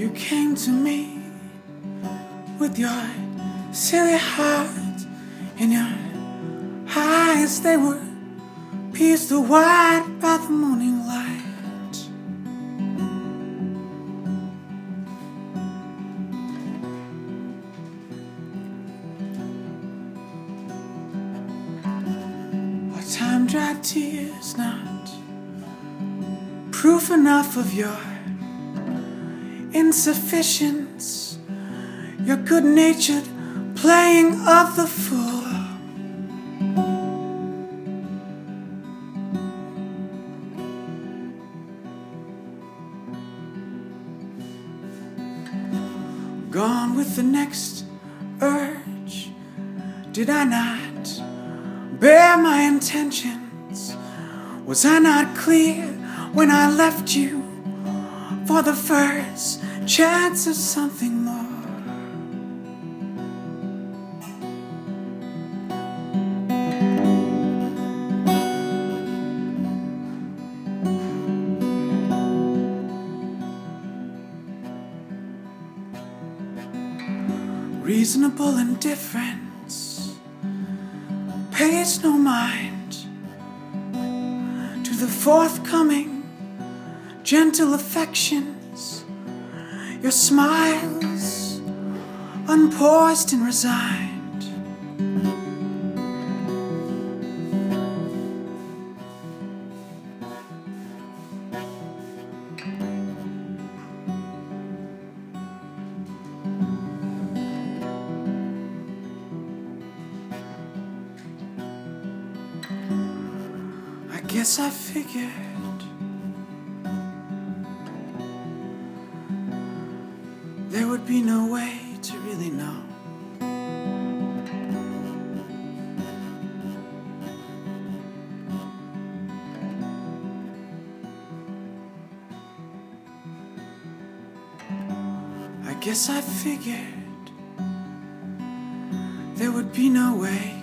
You came to me with your silly heart and your eyes, they were pierced wide by the morning light. Our time dried tears not proof enough of your insufficiency, your good natured playing of the fool. Gone with the next urge, did I not bear my intentions? Was I not clear when I left you for the first chance of something more? Reasonable indifference pays no mind to the forthcoming gentle affections, your smiles unpoised and resigned. I guess I figured there would be no way to really know. I guess I figured there would be no way